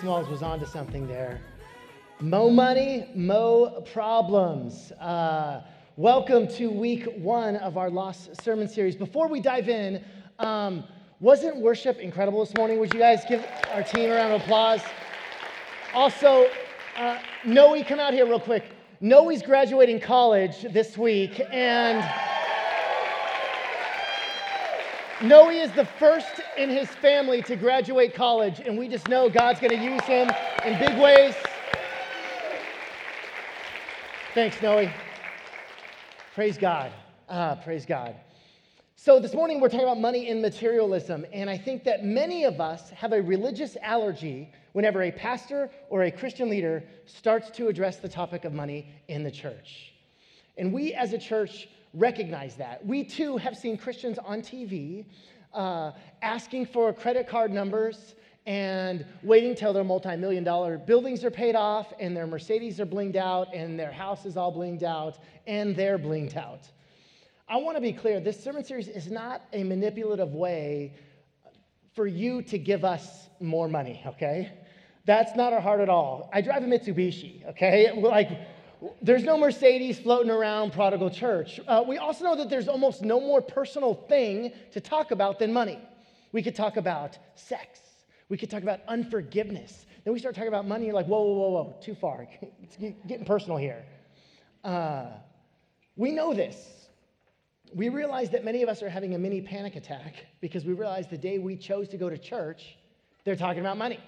Smalls was onto something there. Mo money, mo problems. Uh, welcome to week one of our Lost Sermon series. Before we dive in, um, wasn't worship incredible this morning? Would you guys give our team a round of applause? Also, uh, Noe, come out here real quick. Noe's graduating college this week, and. Noe is the first in his family to graduate college, and we just know God's going to use him in big ways. Thanks, Noe. Praise God. Ah, praise God. So, this morning we're talking about money and materialism, and I think that many of us have a religious allergy whenever a pastor or a Christian leader starts to address the topic of money in the church. And we as a church recognize that. We too have seen Christians on TV uh, asking for credit card numbers and waiting till their multi-million dollar buildings are paid off and their Mercedes are blinged out and their house is all blinged out and they're blinged out. I want to be clear, this sermon series is not a manipulative way for you to give us more money, okay? That's not our heart at all. I drive a Mitsubishi, okay? Like there's no Mercedes floating around prodigal church. Uh, we also know that there's almost no more personal thing to talk about than money. We could talk about sex. We could talk about unforgiveness. Then we start talking about money. You're like, whoa, whoa, whoa, whoa, too far. It's getting personal here. Uh, we know this. We realize that many of us are having a mini panic attack because we realize the day we chose to go to church, they're talking about money.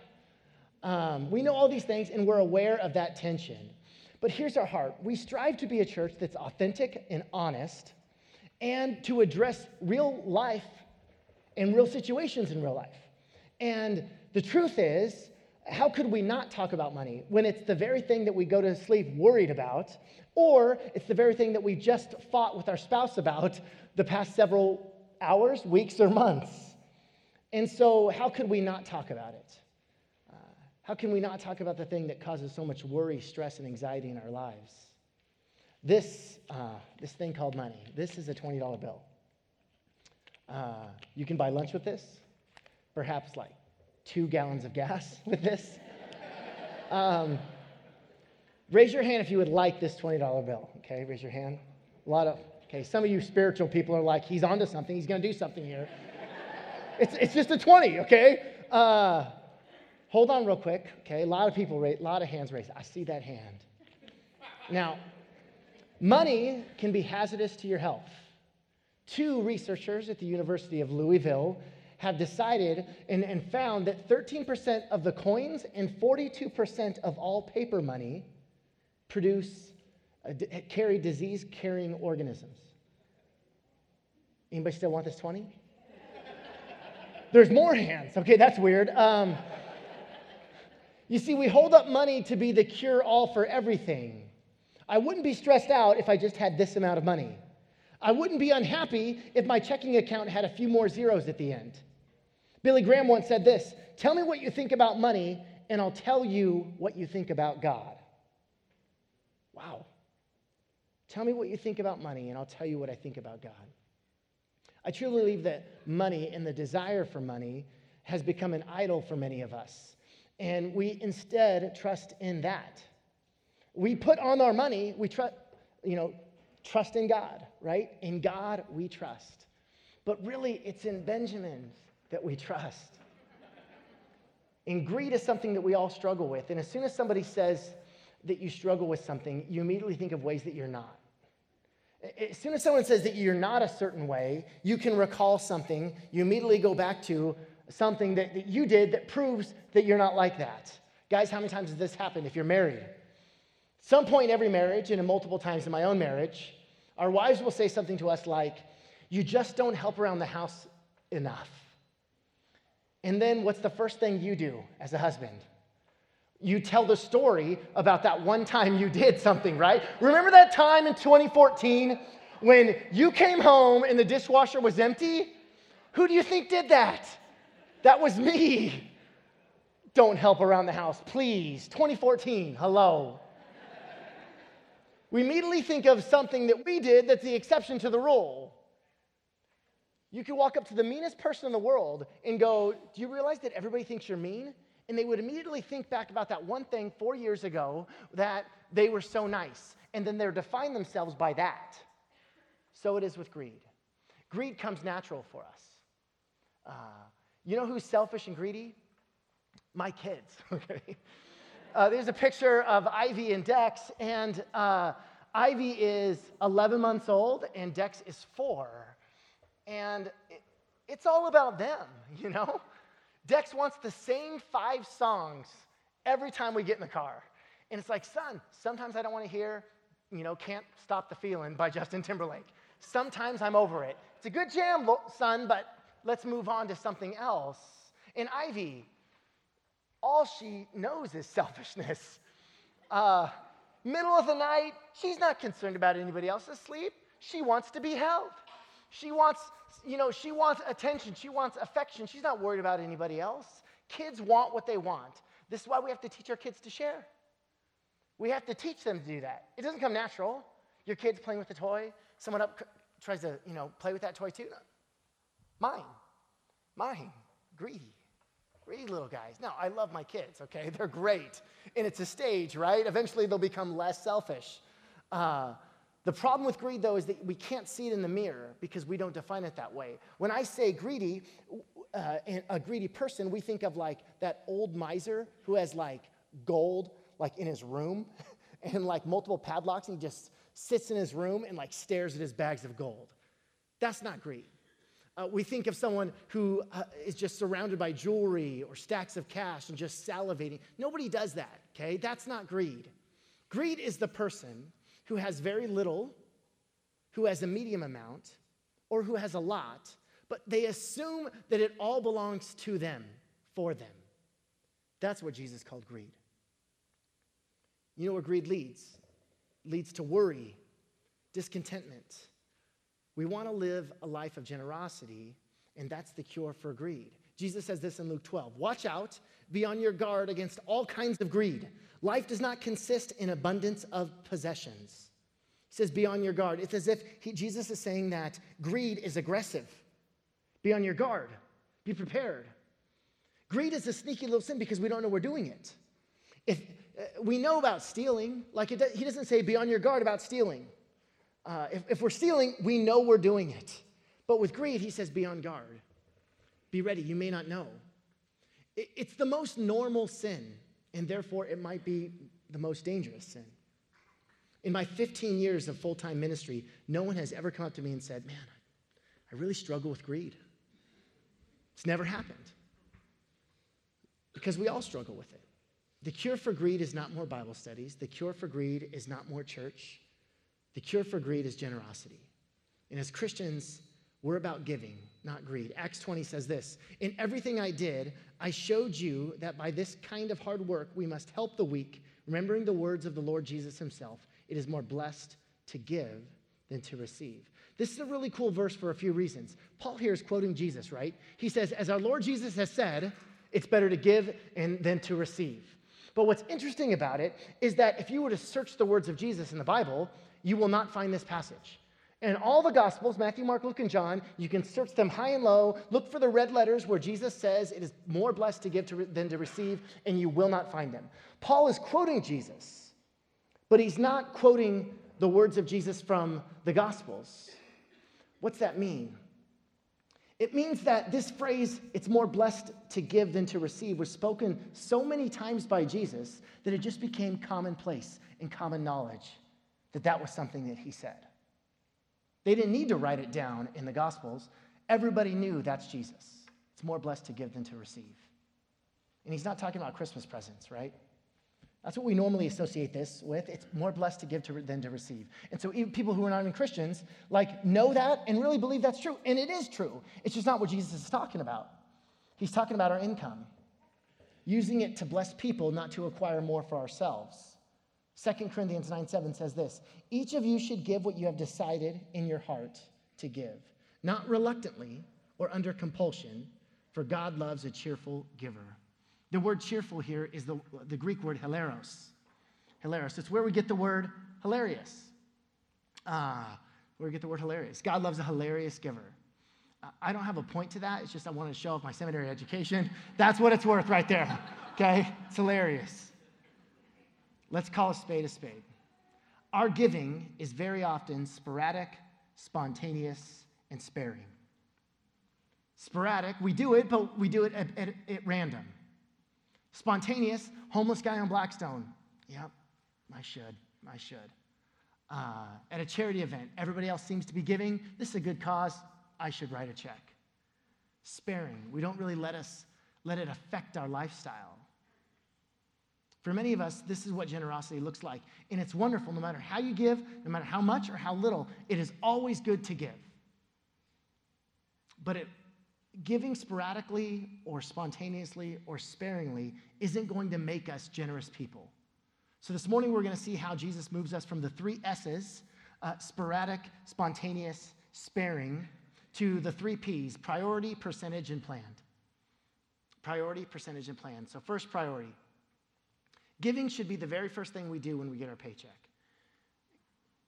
Um, we know all these things and we're aware of that tension. But here's our heart we strive to be a church that's authentic and honest and to address real life and real situations in real life. And the truth is, how could we not talk about money when it's the very thing that we go to sleep worried about, or it's the very thing that we just fought with our spouse about the past several hours, weeks, or months? And so, how could we not talk about it? How can we not talk about the thing that causes so much worry, stress, and anxiety in our lives? This, uh, this thing called money, this is a $20 bill. Uh, you can buy lunch with this, perhaps like two gallons of gas with this. Um, raise your hand if you would like this $20 bill. Okay, raise your hand. A lot of, okay, some of you spiritual people are like, he's onto something, he's gonna do something here. it's, it's just a 20, okay? Uh, Hold on real quick, okay? A lot of people, raise a lot of hands raised. I see that hand. Now, money can be hazardous to your health. Two researchers at the University of Louisville have decided and, and found that 13% of the coins and 42% of all paper money produce, uh, carry disease carrying organisms. Anybody still want this 20? There's more hands. Okay, that's weird. Um, you see, we hold up money to be the cure all for everything. I wouldn't be stressed out if I just had this amount of money. I wouldn't be unhappy if my checking account had a few more zeros at the end. Billy Graham once said this Tell me what you think about money, and I'll tell you what you think about God. Wow. Tell me what you think about money, and I'll tell you what I think about God. I truly believe that money and the desire for money has become an idol for many of us and we instead trust in that. We put on our money, we trust, you know, trust in God, right? In God we trust. But really, it's in Benjamin that we trust. And greed is something that we all struggle with. And as soon as somebody says that you struggle with something, you immediately think of ways that you're not. As soon as someone says that you're not a certain way, you can recall something, you immediately go back to something that, that you did that proves that you're not like that. Guys, how many times has this happened if you're married? Some point in every marriage, and multiple times in my own marriage, our wives will say something to us like, You just don't help around the house enough. And then what's the first thing you do as a husband? You tell the story about that one time you did something, right? Remember that time in 2014 when you came home and the dishwasher was empty? Who do you think did that? That was me. Don't help around the house, please. 2014, hello. we immediately think of something that we did that's the exception to the rule. You could walk up to the meanest person in the world and go, Do you realize that everybody thinks you're mean? and they would immediately think back about that one thing four years ago that they were so nice, and then they're define themselves by that. So it is with greed. Greed comes natural for us. Uh, you know who's selfish and greedy? My kids, okay? Uh, there's a picture of Ivy and Dex, and uh, Ivy is 11 months old, and Dex is four. And it, it's all about them, you know? Dex wants the same five songs every time we get in the car. And it's like, son, sometimes I don't want to hear, you know, Can't Stop the Feeling by Justin Timberlake. Sometimes I'm over it. It's a good jam, son, but let's move on to something else. And Ivy, all she knows is selfishness. Uh, middle of the night, she's not concerned about anybody else's sleep. She wants to be held. She wants, you know, she wants attention. She wants affection. She's not worried about anybody else. Kids want what they want. This is why we have to teach our kids to share. We have to teach them to do that. It doesn't come natural. Your kid's playing with a toy, someone up tries to, you know, play with that toy too. Mine. Mine. Greedy. Greedy little guys. No, I love my kids, okay? They're great. And it's a stage, right? Eventually they'll become less selfish. Uh, the problem with greed, though, is that we can't see it in the mirror because we don't define it that way. When I say greedy, uh, a greedy person, we think of like that old miser who has like gold like in his room and like multiple padlocks and he just sits in his room and like stares at his bags of gold. That's not greed. Uh, we think of someone who uh, is just surrounded by jewelry or stacks of cash and just salivating. Nobody does that, okay? That's not greed. Greed is the person who has very little, who has a medium amount, or who has a lot, but they assume that it all belongs to them, for them. That's what Jesus called greed. You know where greed leads? leads to worry, discontentment. We want to live a life of generosity, and that's the cure for greed. Jesus says this in Luke 12 Watch out, be on your guard against all kinds of greed. Life does not consist in abundance of possessions. He says, Be on your guard. It's as if he, Jesus is saying that greed is aggressive. Be on your guard, be prepared. Greed is a sneaky little sin because we don't know we're doing it. If, uh, we know about stealing. Like he doesn't say, be on your guard about stealing. Uh, if, if we're stealing, we know we're doing it. But with greed, he says, be on guard. Be ready. You may not know. It, it's the most normal sin, and therefore it might be the most dangerous sin. In my 15 years of full time ministry, no one has ever come up to me and said, Man, I really struggle with greed. It's never happened. Because we all struggle with it. The cure for greed is not more Bible studies. The cure for greed is not more church. The cure for greed is generosity. And as Christians, we're about giving, not greed. Acts 20 says this In everything I did, I showed you that by this kind of hard work, we must help the weak, remembering the words of the Lord Jesus himself. It is more blessed to give than to receive. This is a really cool verse for a few reasons. Paul here is quoting Jesus, right? He says, As our Lord Jesus has said, it's better to give and than to receive. But what's interesting about it is that if you were to search the words of Jesus in the Bible, you will not find this passage. In all the Gospels, Matthew, Mark, Luke, and John, you can search them high and low. Look for the red letters where Jesus says it is more blessed to give to, than to receive, and you will not find them. Paul is quoting Jesus, but he's not quoting the words of Jesus from the Gospels. What's that mean? It means that this phrase, it's more blessed to give than to receive, was spoken so many times by Jesus that it just became commonplace and common knowledge that that was something that he said. They didn't need to write it down in the Gospels. Everybody knew that's Jesus. It's more blessed to give than to receive. And he's not talking about Christmas presents, right? That's what we normally associate this with. It's more blessed to give to, than to receive. And so even people who are not even Christians, like, know that and really believe that's true. And it is true. It's just not what Jesus is talking about. He's talking about our income, using it to bless people, not to acquire more for ourselves. 2 Corinthians 9 7 says this Each of you should give what you have decided in your heart to give, not reluctantly or under compulsion, for God loves a cheerful giver. The word cheerful here is the, the Greek word hilaros. Hilaros. It's where we get the word hilarious. Ah, where we get the word hilarious. God loves a hilarious giver. I don't have a point to that. It's just I wanted to show off my seminary education. That's what it's worth right there. Okay? It's hilarious. Let's call a spade a spade. Our giving is very often sporadic, spontaneous, and sparing. Sporadic, we do it, but we do it at, at, at random. Spontaneous, homeless guy on Blackstone. Yep, I should, I should. Uh, at a charity event, everybody else seems to be giving. This is a good cause. I should write a check. Sparing, we don't really let us let it affect our lifestyle. For many of us, this is what generosity looks like. And it's wonderful no matter how you give, no matter how much or how little, it is always good to give. But it, giving sporadically or spontaneously or sparingly isn't going to make us generous people. So this morning, we're going to see how Jesus moves us from the three S's uh, sporadic, spontaneous, sparing to the three P's priority, percentage, and planned. Priority, percentage, and plan. So, first priority Giving should be the very first thing we do when we get our paycheck.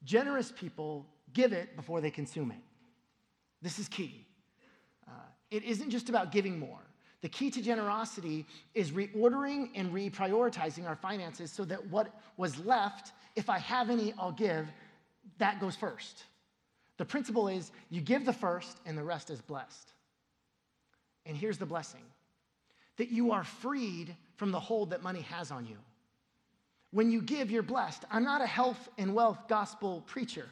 Generous people give it before they consume it. This is key. Uh, it isn't just about giving more. The key to generosity is reordering and reprioritizing our finances so that what was left, if I have any, I'll give, that goes first. The principle is you give the first and the rest is blessed. And here's the blessing that you are freed from the hold that money has on you. When you give, you're blessed. I'm not a health and wealth gospel preacher.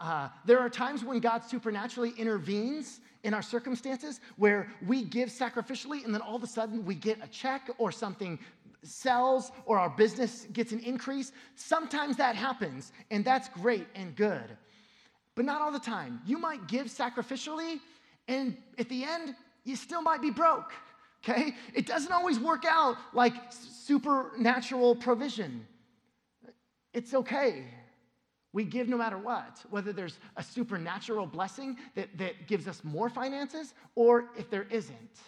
Uh, there are times when God supernaturally intervenes in our circumstances where we give sacrificially and then all of a sudden we get a check or something sells or our business gets an increase. Sometimes that happens and that's great and good, but not all the time. You might give sacrificially and at the end, you still might be broke okay? It doesn't always work out like supernatural provision. It's okay. We give no matter what, whether there's a supernatural blessing that, that gives us more finances or if there isn't.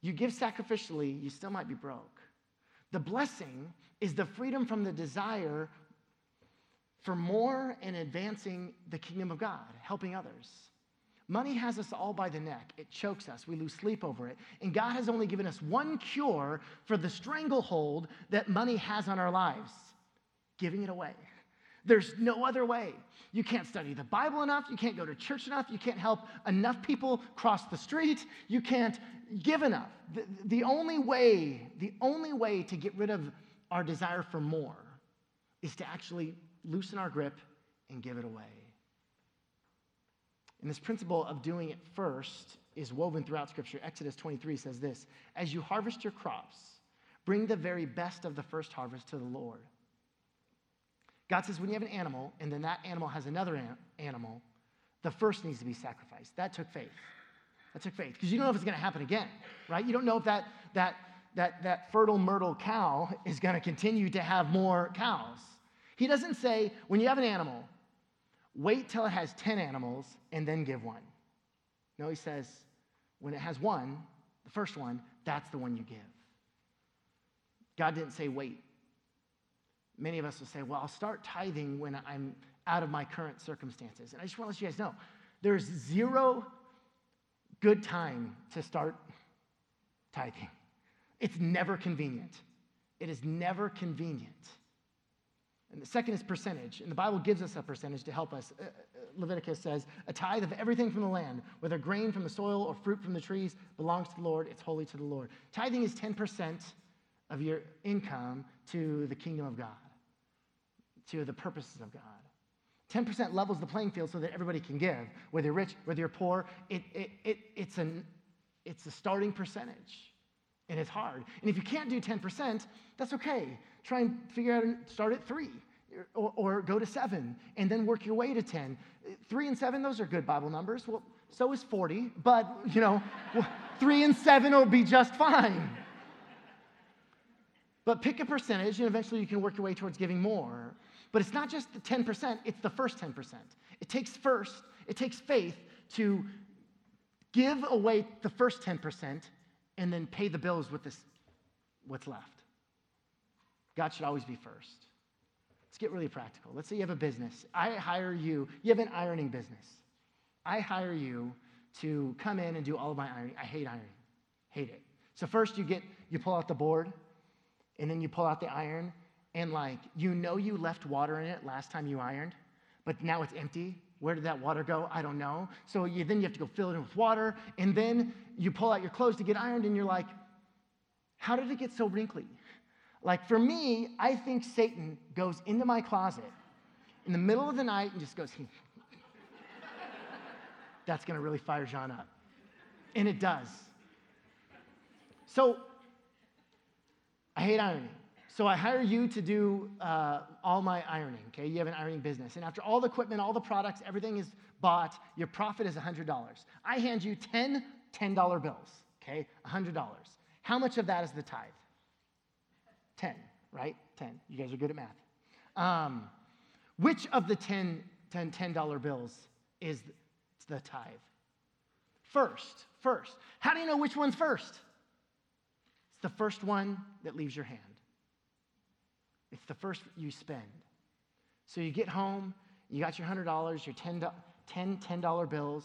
You give sacrificially, you still might be broke. The blessing is the freedom from the desire for more and advancing the kingdom of God, helping others. Money has us all by the neck. It chokes us. We lose sleep over it. And God has only given us one cure for the stranglehold that money has on our lives giving it away. There's no other way. You can't study the Bible enough. You can't go to church enough. You can't help enough people cross the street. You can't give enough. The, the only way, the only way to get rid of our desire for more is to actually loosen our grip and give it away. And this principle of doing it first is woven throughout Scripture. Exodus 23 says this As you harvest your crops, bring the very best of the first harvest to the Lord. God says when you have an animal and then that animal has another an- animal, the first needs to be sacrificed. That took faith. That took faith because you don't know if it's going to happen again, right? You don't know if that, that, that, that fertile myrtle cow is going to continue to have more cows. He doesn't say when you have an animal, wait till it has 10 animals and then give one. No, he says, when it has one, the first one, that's the one you give. God didn't say wait. Many of us will say, well, I'll start tithing when I'm out of my current circumstances. And I just want to let you guys know there's zero good time to start tithing. It's never convenient. It is never convenient. And the second is percentage. And the Bible gives us a percentage to help us. Uh, uh, Leviticus says, a tithe of everything from the land, whether grain from the soil or fruit from the trees, belongs to the Lord. It's holy to the Lord. Tithing is 10% of your income to the kingdom of God, to the purposes of God. 10% levels the playing field so that everybody can give, whether you're rich, whether you're poor. It, it, it, it's, an, it's a starting percentage, and it's hard. And if you can't do 10%, that's okay try and figure out and start at three or, or, go to seven and then work your way to 10. Three and seven, those are good Bible numbers. Well, so is 40, but you know, three and seven will be just fine. But pick a percentage and eventually you can work your way towards giving more. But it's not just the 10%, it's the first 10%. It takes first, it takes faith to give away the first 10% and then pay the bills with this, what's left. God should always be first. Let's get really practical. Let's say you have a business. I hire you, you have an ironing business. I hire you to come in and do all of my ironing. I hate ironing, hate it. So first you get you pull out the board, and then you pull out the iron, and like you know you left water in it last time you ironed, but now it's empty. Where did that water go? I don't know. So you, then you have to go fill it in with water, and then you pull out your clothes to get ironed, and you're like, how did it get so wrinkly? Like for me, I think Satan goes into my closet in the middle of the night and just goes, that's going to really fire John up. And it does. So I hate ironing. So I hire you to do uh, all my ironing, okay? You have an ironing business. And after all the equipment, all the products, everything is bought, your profit is $100. I hand you 10 $10 bills, okay? $100. How much of that is the tithe? 10, right? 10. You guys are good at math. Um, which of the 10, 10 $10 bills is the tithe? First, first. How do you know which one's first? It's the first one that leaves your hand. It's the first you spend. So you get home, you got your $100, your 10, 10 $10 bills,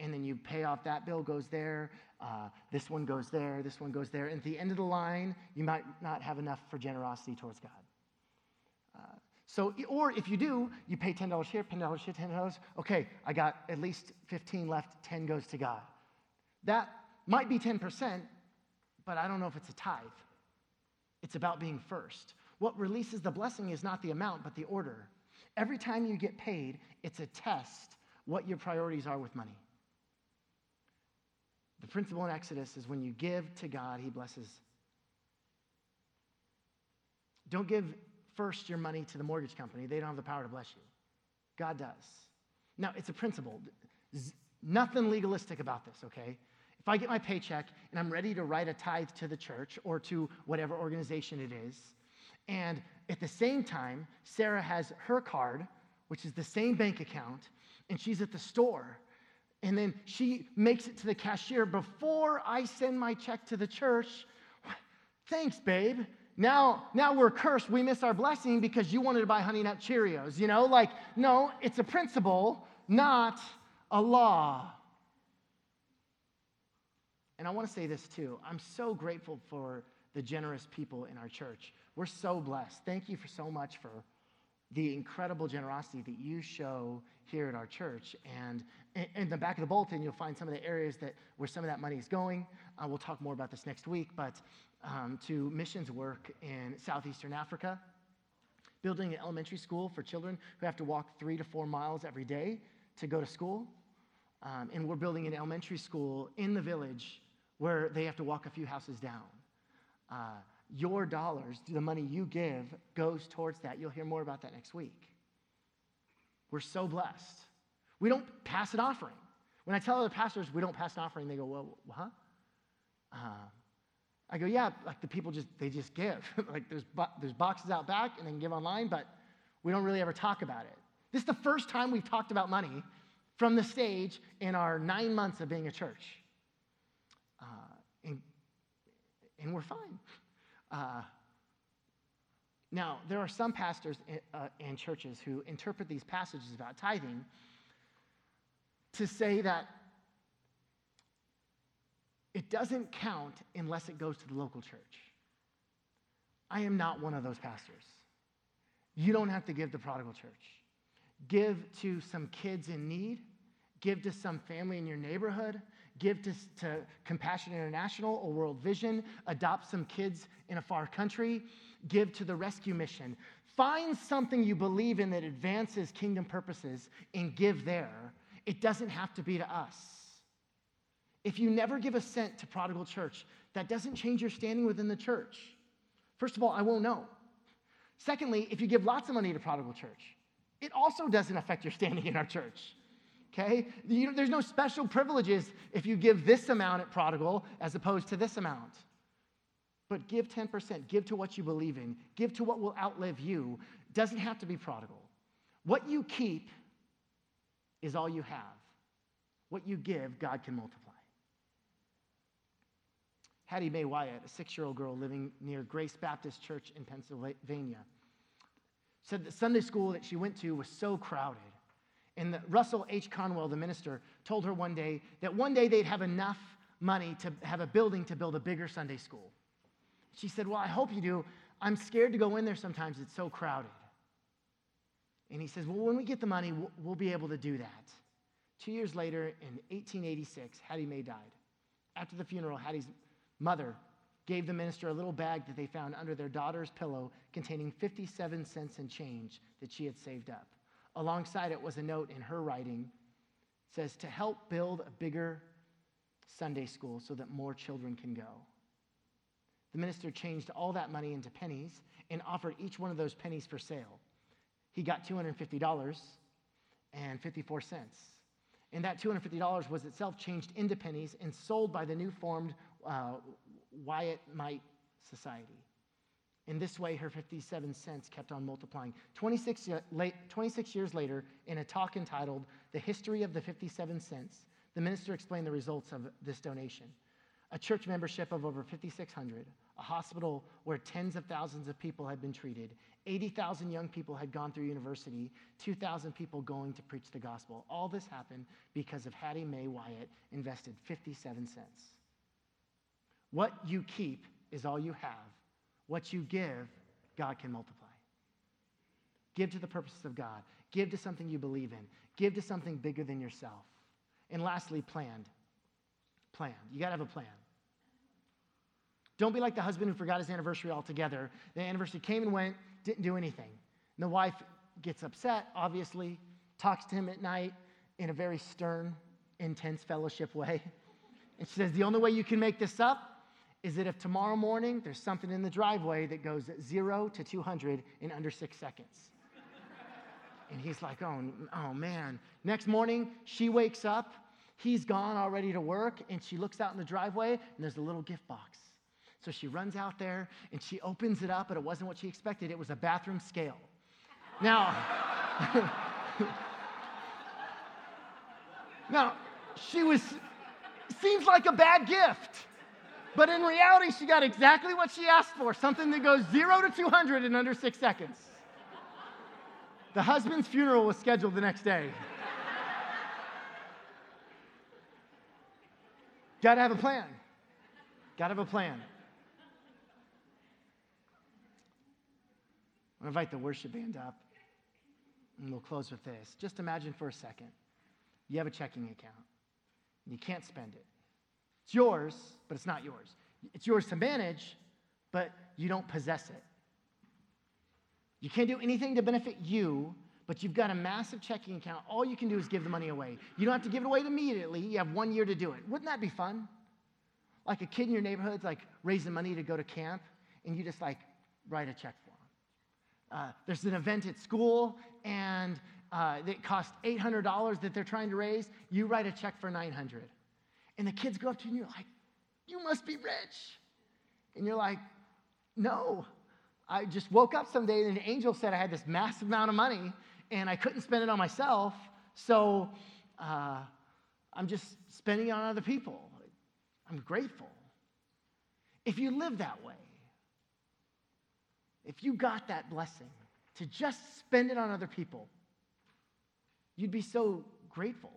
and then you pay off that bill goes there, uh, this one goes there, this one goes there. And at the end of the line, you might not have enough for generosity towards God. Uh, so, or if you do, you pay $10 here, $10 here, $10. Okay, I got at least 15 left, 10 goes to God. That might be 10%, but I don't know if it's a tithe. It's about being first. What releases the blessing is not the amount, but the order. Every time you get paid, it's a test what your priorities are with money. The principle in Exodus is when you give to God, He blesses. Don't give first your money to the mortgage company, they don't have the power to bless you. God does. Now, it's a principle. Nothing legalistic about this, okay? If I get my paycheck and I'm ready to write a tithe to the church or to whatever organization it is, and at the same time, Sarah has her card, which is the same bank account, and she's at the store and then she makes it to the cashier before I send my check to the church. Thanks, babe. Now, now we're cursed. We miss our blessing because you wanted to buy Honey Nut Cheerios. You know, like, no, it's a principle, not a law. And I want to say this too. I'm so grateful for the generous people in our church. We're so blessed. Thank you for so much for the incredible generosity that you show here at our church. And in the back of the bulletin, you'll find some of the areas that where some of that money is going. Uh, we'll talk more about this next week, but um, to missions work in southeastern Africa, building an elementary school for children who have to walk three to four miles every day to go to school. Um, and we're building an elementary school in the village where they have to walk a few houses down. Uh, your dollars, the money you give, goes towards that. You'll hear more about that next week. We're so blessed. We don't pass an offering. When I tell other pastors we don't pass an offering, they go, well, huh? Uh, I go, yeah, like the people just, they just give. like there's, there's boxes out back and they can give online, but we don't really ever talk about it. This is the first time we've talked about money from the stage in our nine months of being a church. Uh, and, and we're fine. Uh, now, there are some pastors uh, and churches who interpret these passages about tithing to say that it doesn't count unless it goes to the local church. I am not one of those pastors. You don't have to give to prodigal church. Give to some kids in need, give to some family in your neighborhood, give to, to Compassion International or World Vision, adopt some kids in a far country, give to the rescue mission. Find something you believe in that advances kingdom purposes and give there. It doesn't have to be to us. If you never give a cent to Prodigal Church, that doesn't change your standing within the church. First of all, I won't know. Secondly, if you give lots of money to Prodigal Church, it also doesn't affect your standing in our church okay? You, there's no special privileges if you give this amount at prodigal as opposed to this amount. But give 10%, give to what you believe in, give to what will outlive you. Doesn't have to be prodigal. What you keep is all you have. What you give, God can multiply. Hattie Mae Wyatt, a six year old girl living near Grace Baptist Church in Pennsylvania, said that Sunday school that she went to was so crowded And the, Russell H. Conwell, the minister, told her one day that one day they'd have enough money to have a building to build a bigger Sunday school. She said, Well, I hope you do. I'm scared to go in there sometimes, it's so crowded. And he says, Well, when we get the money, we'll, we'll be able to do that. Two years later, in 1886, Hattie Mae died. After the funeral, Hattie's mother gave the minister a little bag that they found under their daughter's pillow containing 57 cents and change that she had saved up. Alongside it was a note in her writing it says to help build a bigger Sunday school so that more children can go. The minister changed all that money into pennies and offered each one of those pennies for sale. He got $250 and 54 cents. And that $250 was itself changed into pennies and sold by the new formed uh, Wyatt Mite Society. In this way, her 57 cents kept on multiplying. 26, 26 years later, in a talk entitled The History of the 57 Cents, the minister explained the results of this donation. A church membership of over 5,600, a hospital where tens of thousands of people had been treated, 80,000 young people had gone through university, 2,000 people going to preach the gospel. All this happened because of Hattie Mae Wyatt invested 57 cents. What you keep is all you have. What you give, God can multiply. Give to the purposes of God. Give to something you believe in. Give to something bigger than yourself. And lastly, planned. Planned. You got to have a plan. Don't be like the husband who forgot his anniversary altogether. The anniversary came and went, didn't do anything. And the wife gets upset, obviously, talks to him at night in a very stern, intense fellowship way. And she says, The only way you can make this up is that if tomorrow morning there's something in the driveway that goes zero to 200 in under six seconds. and he's like, oh, oh man. Next morning, she wakes up, he's gone already to work, and she looks out in the driveway, and there's a little gift box. So she runs out there and she opens it up, but it wasn't what she expected. It was a bathroom scale. Now, now, she was, seems like a bad gift. But in reality, she got exactly what she asked for something that goes zero to 200 in under six seconds. The husband's funeral was scheduled the next day. Got to have a plan. Got to have a plan. i invite the worship band up, and we'll close with this. Just imagine for a second you have a checking account, and you can't spend it. It's yours, but it's not yours. It's yours to manage, but you don't possess it. You can't do anything to benefit you, but you've got a massive checking account. All you can do is give the money away. You don't have to give it away immediately. You have one year to do it. Wouldn't that be fun? Like a kid in your neighborhood's like raising money to go to camp, and you just like write a check for them. Uh, there's an event at school, and uh, it costs $800 that they're trying to raise. You write a check for 900 and the kids go up to you and you're like, You must be rich. And you're like, No. I just woke up someday and an angel said I had this massive amount of money and I couldn't spend it on myself. So uh, I'm just spending it on other people. I'm grateful. If you live that way, if you got that blessing to just spend it on other people, you'd be so grateful.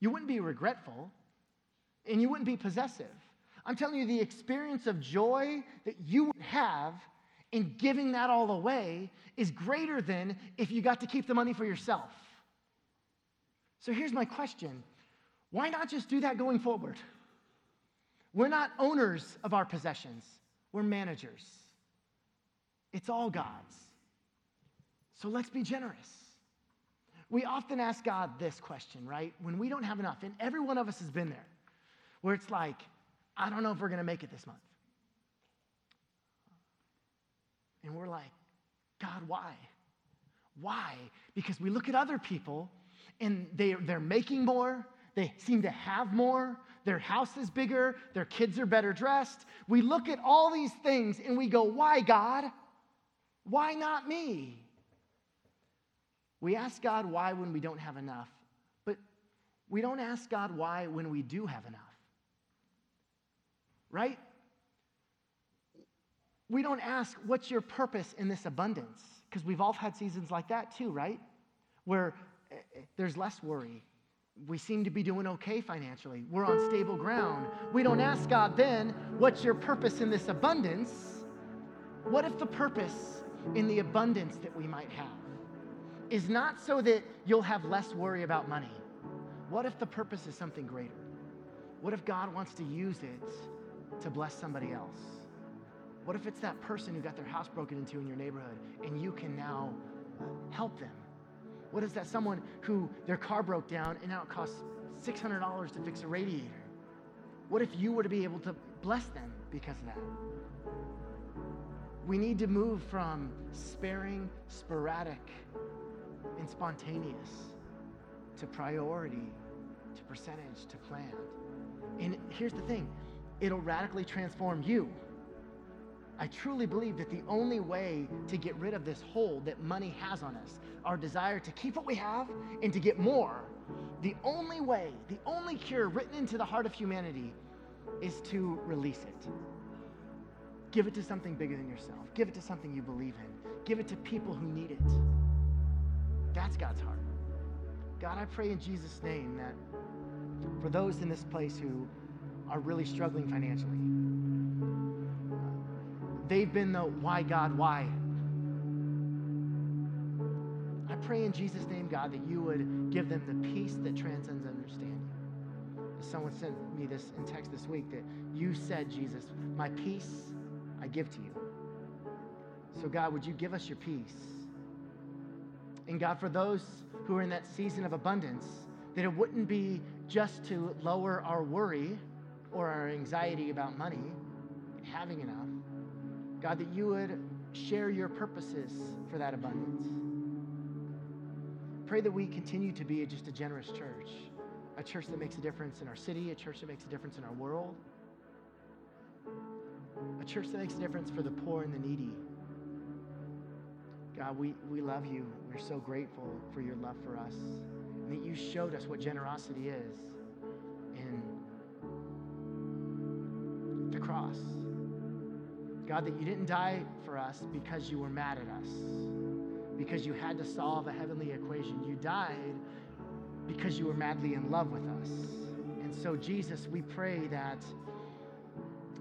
You wouldn't be regretful and you wouldn't be possessive. I'm telling you, the experience of joy that you would have in giving that all away is greater than if you got to keep the money for yourself. So here's my question why not just do that going forward? We're not owners of our possessions, we're managers. It's all God's. So let's be generous. We often ask God this question, right? When we don't have enough, and every one of us has been there where it's like, I don't know if we're going to make it this month. And we're like, God, why? Why? Because we look at other people and they, they're making more, they seem to have more, their house is bigger, their kids are better dressed. We look at all these things and we go, Why, God? Why not me? We ask God why when we don't have enough, but we don't ask God why when we do have enough right? We don't ask, what's your purpose in this abundance? Because we've all had seasons like that too, right? Where eh, eh, there's less worry. We seem to be doing okay financially. We're on stable ground. We don't ask God then, what's your purpose in this abundance? What if the purpose in the abundance that we might have is not so that you'll have less worry about money? What if the purpose is something greater? What if God wants to use it to bless somebody else? What if it's that person who got their house broken into in your neighborhood and you can now help them? What is that someone who their car broke down and now it costs $600 to fix a radiator? What if you were to be able to bless them because of that? We need to move from sparing, sporadic, and spontaneous to priority, to percentage, to planned. And here's the thing it'll radically transform you. I truly believe that the only way to get rid of this hold that money has on us, our desire to keep what we have and to get more, the only way, the only cure written into the heart of humanity is to release it. Give it to something bigger than yourself. Give it to something you believe in. Give it to people who need it. That's God's heart. God, I pray in Jesus' name that for those in this place who are really struggling financially, they've been the why, God, why? I pray in Jesus' name, God, that you would give them the peace that transcends understanding. Someone sent me this in text this week that you said, Jesus, my peace I give to you. So, God, would you give us your peace? And God, for those who are in that season of abundance, that it wouldn't be just to lower our worry or our anxiety about money, and having enough. God, that you would share your purposes for that abundance. Pray that we continue to be just a generous church, a church that makes a difference in our city, a church that makes a difference in our world, a church that makes a difference for the poor and the needy. God, we, we love you. We're so grateful for your love for us and that you showed us what generosity is cross. God, that you didn't die for us because you were mad at us, because you had to solve a heavenly equation. You died because you were madly in love with us. And so, Jesus, we pray that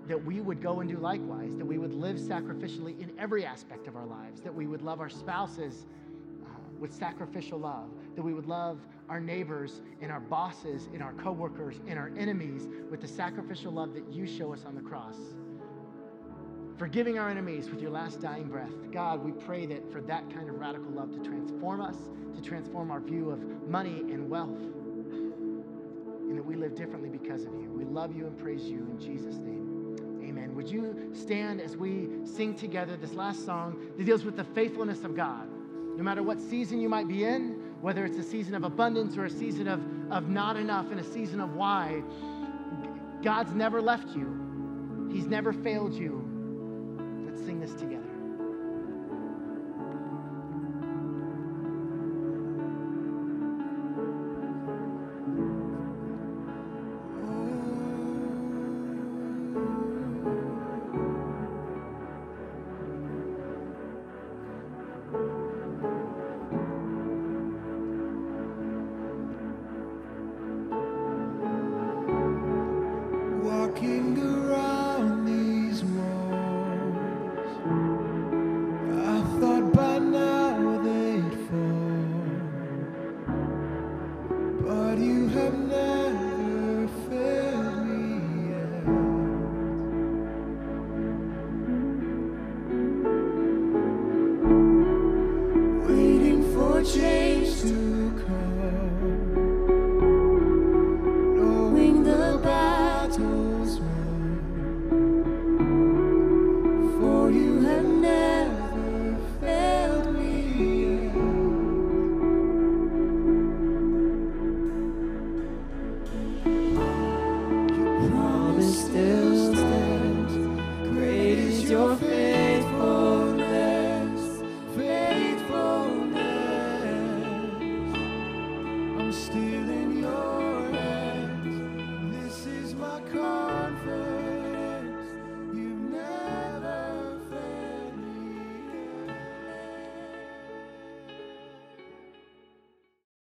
that we would go and do likewise, that we would live sacrificially in every aspect of our lives, that we would love our spouses uh, with sacrificial love, that we would love our neighbors and our bosses and our coworkers and our enemies with the sacrificial love that you show us on the cross forgiving our enemies with your last dying breath. God, we pray that for that kind of radical love to transform us, to transform our view of money and wealth, and that we live differently because of you. We love you and praise you in Jesus' name. Amen. Would you stand as we sing together this last song that deals with the faithfulness of God? No matter what season you might be in, whether it's a season of abundance or a season of, of not enough and a season of why, God's never left you. He's never failed you Let's sing this together.